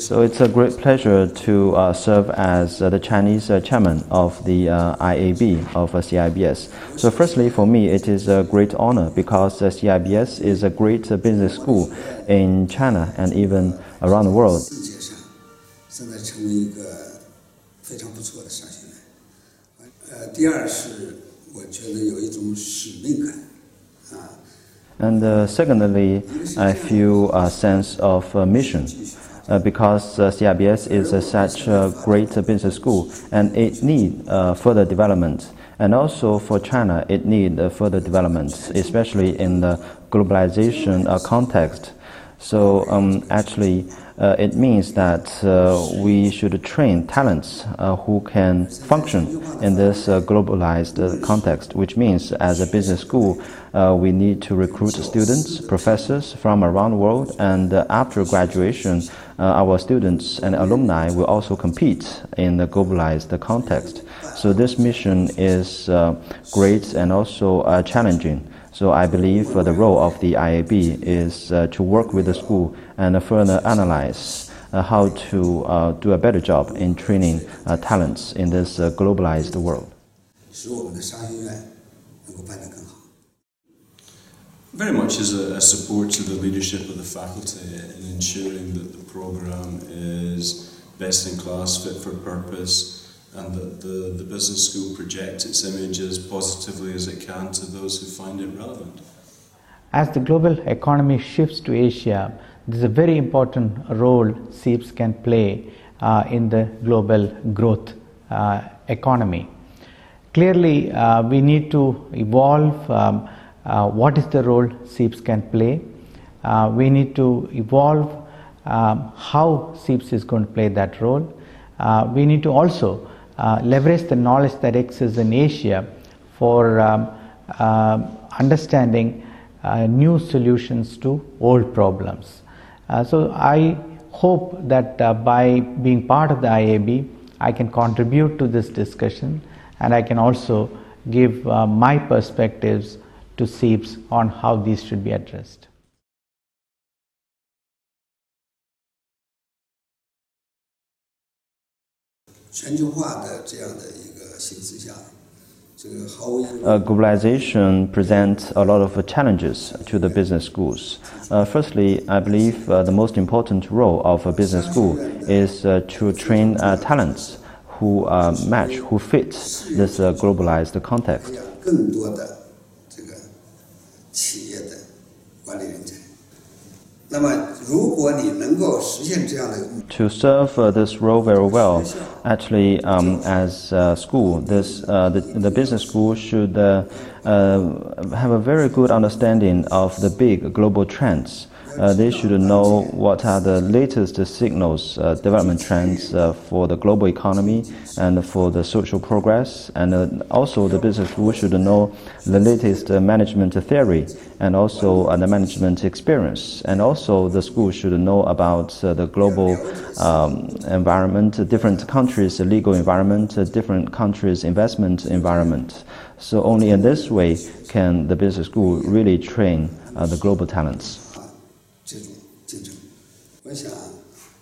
So it's a great pleasure to uh, serve as uh, the Chinese uh, chairman of the uh, IAB of uh, CEIBS. So firstly, for me, it is a great honor because uh, CEIBS is a great uh, business school in China and even around the world. And uh, secondly, I feel a sense of uh, mission uh, because uh, CEIBS is uh, such a great uh, business school and it needs uh, further development. And also for China, it needs uh, further development, especially in the globalization uh, context. So um, actually, uh, it means that uh, we should train talents uh, who can function in this uh, globalized uh, context, which means as a business school, uh, we need to recruit students, professors from around the world, and after graduation, our students and alumni will also compete in the globalized context. So this mission is great and also challenging. So I believe the role of the IAB is uh, to work with the school and further analyze uh, how to uh, do a better job in training talents in this globalized world. Very much as a, support to the leadership of the faculty in ensuring that the program is best in class, fit for purpose, and that the, the business school projects its image as positively as it can to those who find it relevant. As the global economy shifts to Asia, there's a very important role CEIBS can play uh, in the global growth uh, economy. Clearly, uh, we need to evolve um, uh, what is the role CEIBS can play. Uh, we need to evolve um, how CEIBS is going to play that role. Uh, we need to also uh, leverage the knowledge that exists in Asia for um, um understanding uh, new solutions to old problems. Uh, so I hope that uh, by being part of the IAB, I can contribute to this discussion and I can also give my perspectives to CEIBS on how these should be addressed. 全球化的这样的一个形势下，这个毫无疑问。 Uh, globalization presents a lot of uh, challenges to the business schools. Uh, firstly, I believe uh, the most important role of a business school is uh, to train uh, talents who uh, match, who fit this uh, globalized 培 context. 那么，如果你能够实现这样的一个目标 To serve uh, this role very well, actually, um, as a school, this uh, the, the business school should uh, uh, have a very good understanding of the big global trends. Uh, they should know what are the latest signals, uh, development trends uh, for the global economy and for the social progress. And uh, also, the business school should know the latest uh, management theory and also uh, the management experience. And also, the school should know about the global um, environment, different countries' legal environment, different countries' investment environment. So, only in this way can the business school really train uh, the global talents. 啊这种竞争。我想，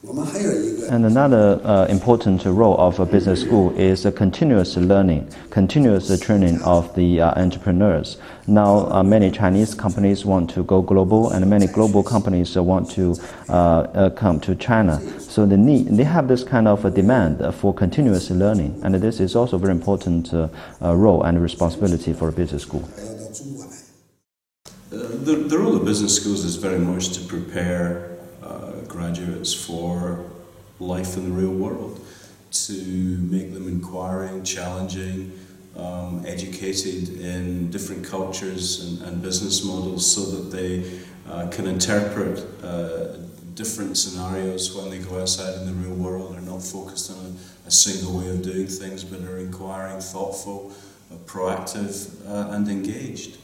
我们还有一个 And another uh, important role of a business school is a continuous learning, continuous training of the uh, entrepreneurs. Now, uh, many Chinese companies want to go global, and many global companies uh, want to uh, uh, come to China. So they need, they have this kind of a demand for continuous learning, and this is also a very important uh, uh, role and responsibility for a business school. the, the role of business schools is very much to prepare uh, graduates for life in the real world, to make them inquiring, challenging, um, educated in different cultures and, and, business models so that they uh, can interpret uh, different scenarios when they go outside in the real world. They're not focused on a, a single way of doing things, but are inquiring, thoughtful, uh, proactive, uh, and engaged.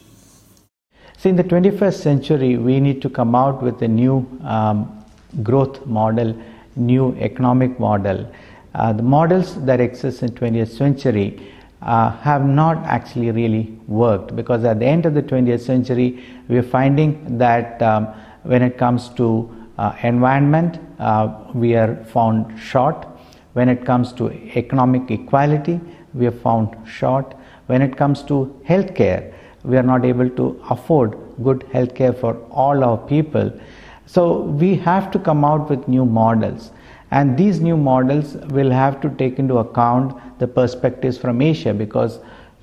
So, in the 21st century, we need to come out with a new um, growth model, new economic model. Uh, the models that exist in 20th century uh, have not actually really worked because at the end of the 20th century, we are finding that um, when it comes to uh, environment, uh, we are found short. When it comes to economic equality, we are found short. When it comes to healthcare, we are not able to afford good healthcare for all our people. So we have to come out with new models and these new models will have to take into account the perspectives from Asia because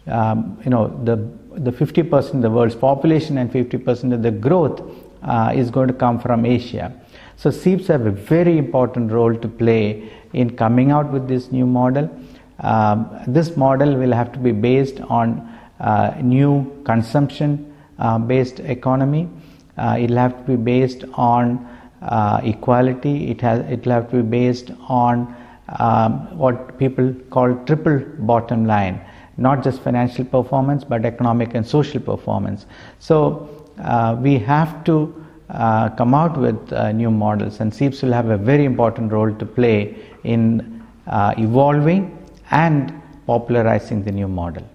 um, you know the the 50% of the world's population and 50% of the growth uh, is going to come from Asia. So CEIBS have a very important role to play in coming out with this new model. Um, this model will have to be based on new consumption uh, based economy. Uh, it will have to be based on uh, equality. It has it will have to be based on um, what people call triple bottom line, not just financial performance but economic and social performance. So uh, we have to uh, come out with uh, new models, and CEIBS will have a very important role to play in uh, evolving and popularizing the new model.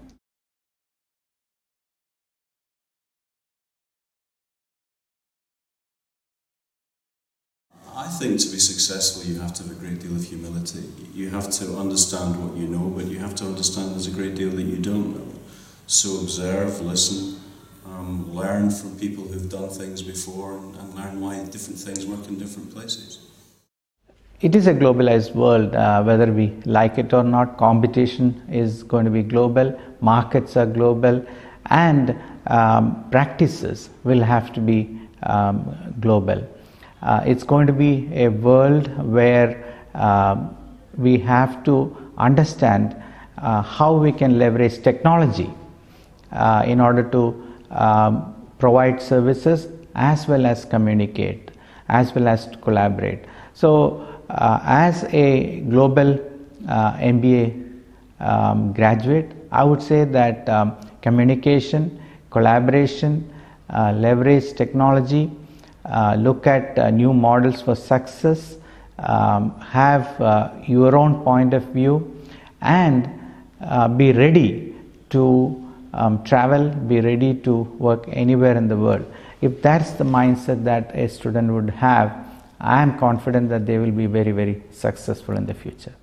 Think to be successful, you have to have a great deal of humility. You have to understand what you know, but you have to understand there's a great deal that you don't know. So observe, listen, um, learn from people who've done things before, and, and, learn why different things work in different places. It is a globalized world, uh, whether we like it or not. Competition is going to be global, markets are global, and um, practices will have to be um, global. Uh, it's going to be a world where uh, we have to understand uh, how we can leverage technology uh, in order to um, provide services as well as communicate, as well as collaborate. So, uh, as a global uh, MBA um, graduate, I would say that um, communication, collaboration, leverage technology, uh, look at uh, new models for success, um, have uh, your own point of view, and uh, be ready to um, travel, be ready to work anywhere in the world. If that's the mindset that a student would have, I am confident that they will be very, very successful in the future.